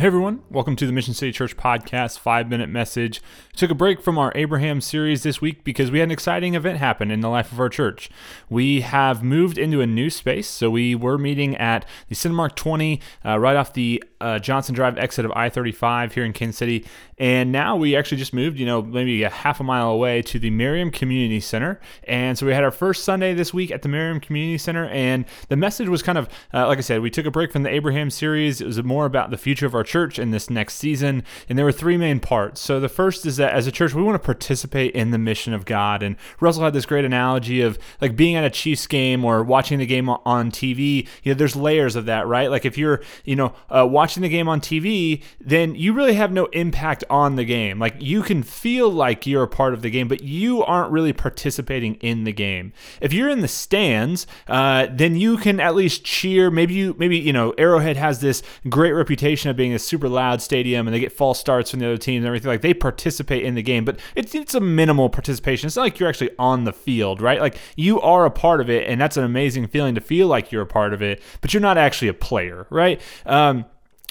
Hey everyone, welcome to the Mission City Church podcast five minute message. Took a break from our Abraham series this week because we had an exciting event happen in the life of our church. We have moved into a new space, so we were meeting at the Cinemark 20 uh, right off the uh, Johnson Drive exit of I 35 here in Kansas City. And now we actually just moved, you know, maybe a half a mile away to the Merriam Community Center. And so we had our first Sunday this week at the Merriam Community Center. And the message was kind of, uh, like I said, we took a break from the Abraham series. It was more about the future of our church in this next season. And there were three main parts. So the first is that as a church, we want to participate in the mission of God. And Russell had this great analogy of like being at a Chiefs game or watching the game on TV. You know, there's layers of that, right? Like if you're, you know, uh, watching the game on TV, then you really have no impact on the game. Like you can feel like you're a part of the game, but you aren't really participating in the game. If you're in the stands, uh, then you can at least cheer. Maybe you, maybe you know, Arrowhead has this great reputation of being a super loud stadium, and they get false starts from the other teams and everything. Like they participate in the game, but it's it's a minimal participation. It's not like you're actually on the field, right? Like you are a part of it, and that's an amazing feeling to feel like you're a part of it, but you're not actually a player, right? Um,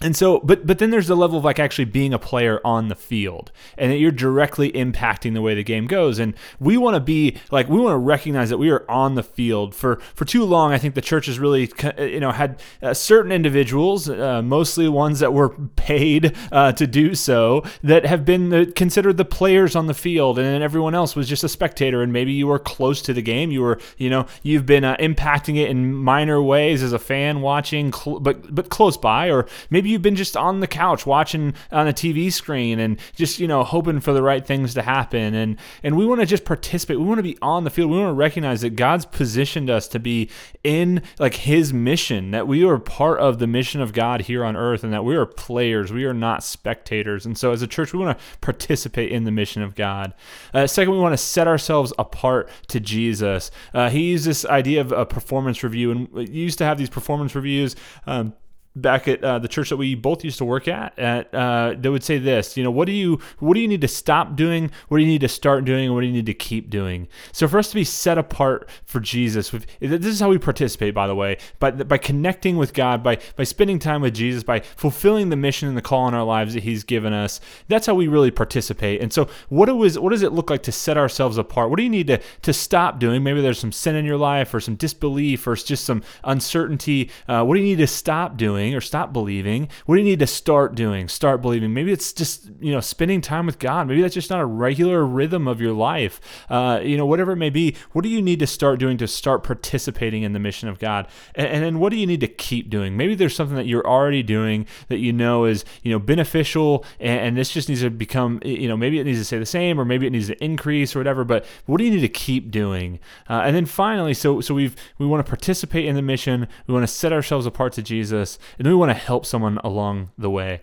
and so, but but then there's the level of like actually being a player on the field, and that you're directly impacting the way the game goes. And we want to be like we want to recognize that we are on the field. For for too long, I think the church has really you know had uh, certain individuals, uh, mostly ones that were paid uh, to do so, that have been the, considered the players on the field, and then everyone else was just a spectator. And maybe you were close to the game, you were you know you've been uh, impacting it in minor ways as a fan watching, cl- but but close by, or maybe maybe you've been just on the couch watching on a TV screen and just you know hoping for the right things to happen. And and we want to just participate. We want to be on the field. We want to recognize that God's positioned us to be in like his mission that we are part of the mission of God here on earth and that we are players. We are not spectators. And so as a church we want to participate in the mission of God. Uh, second we want to set ourselves apart to Jesus. Uh, he used this idea of a performance review. And you used to have these performance reviews um, back at uh, the church that we both used to work at, at uh, they would say this you know what do you what do you need to stop doing? What do you need to start doing? What do you need to keep doing? So for us to be set apart for jesus this is how we participate by the way by, by connecting with god by by spending time with jesus by fulfilling the mission and the call in our lives that he's given us. That's how we really participate. And so what it was what does it look like to set ourselves apart? What do you need to to stop doing? Maybe there's some sin in your life or some disbelief or just some uncertainty. Uh, what do you need to stop doing doing or stop believing? What do you need to start doing? Start believing. Maybe it's just, you know, spending time with God. Maybe that's just not a regular rhythm of your life. Uh, you know, whatever it may be, what do you need to start doing to start participating in the mission of God? And, and then what do you need to keep doing? Maybe there's something that you're already doing that you know is, you know, beneficial and, and this just needs to become, you know, maybe it needs to stay the same or maybe it needs to increase or whatever, but what do you need to keep doing? Uh, and then finally, so so we've we want to participate in the mission. We want to set ourselves apart to Jesus, and we want to help someone along the way.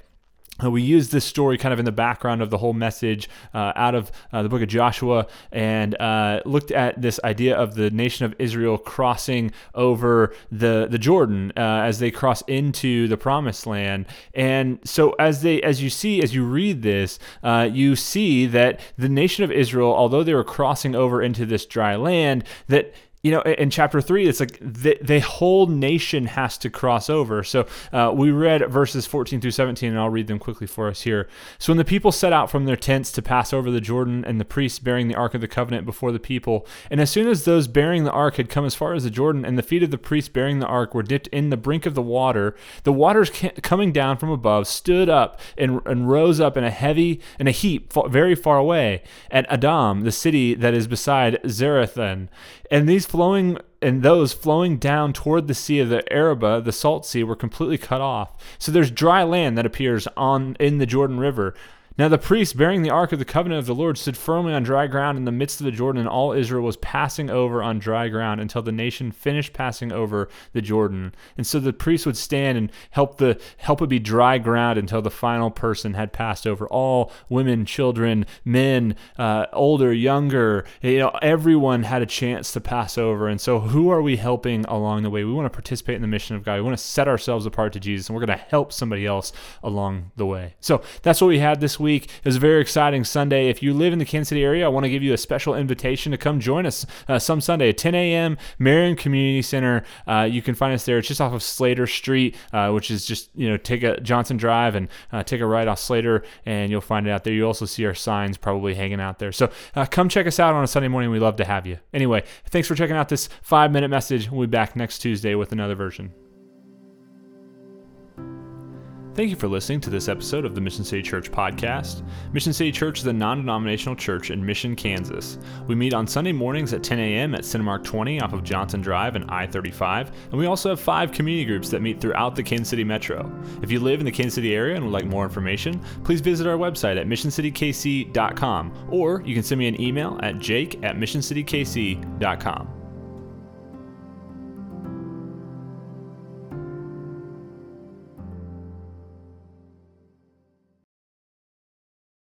Uh, we use this story kind of in the background of the whole message uh, out of uh, the book of Joshua and uh, looked at this idea of the nation of Israel crossing over the, the Jordan uh, as they cross into the promised land. And so as they as you see as you read this, uh, you see that the nation of Israel, although they were crossing over into this dry land, that you know, in chapter three, it's like the, the whole nation has to cross over. So uh, we read verses 14 through 17, and I'll read them quickly for us here. So when the people set out from their tents to pass over the Jordan, and the priests bearing the ark of the covenant before the people, and as soon as those bearing the ark had come as far as the Jordan, and the feet of the priests bearing the ark were dipped in the brink of the water, the waters coming down from above stood up and, and rose up in a heavy in a heap very far away at Adam, the city that is beside Zarethan. And these flowing and those flowing down toward the sea of the Araba, the salt sea, were completely cut off. So there's dry land that appears on in the Jordan River. Now the priests bearing the ark of the covenant of the Lord stood firmly on dry ground in the midst of the Jordan, and all Israel was passing over on dry ground until the nation finished passing over the Jordan. And so the priests would stand and help the help it be dry ground until the final person had passed over. All women, children, men, uh, older, younger, you know, everyone had a chance to pass over. And so, who are we helping along the way? We want to participate in the mission of God. We want to set ourselves apart to Jesus, and we're going to help somebody else along the way. So that's what we had this week. It was a very exciting Sunday. If you live in the Kansas City area, I want to give you a special invitation to come join us uh, some Sunday at 10 a.m. Merriam Community Center. Uh, you can find us there. It's just off of Slater Street, uh, which is just you know take a Johnson Drive and uh, take a right off Slater, and you'll find it out there. You also see our signs probably hanging out there. So uh, come check us out on a Sunday morning. We'd love to have you. Anyway, thanks for checking out this five minute message. We'll be back next Tuesday with another version. Thank you for listening to this episode of the Mission City Church podcast. Mission City Church is a non denominational church in Mission, Kansas. We meet on Sunday mornings at 10 a.m. at Cinemark 20 off of Johnson Drive and I 35, and we also have five community groups that meet throughout the Kansas City metro. If you live in the Kansas City area and would like more information, please visit our website at missioncitykc.com, or you can send me an email at jake at missioncitykc.com.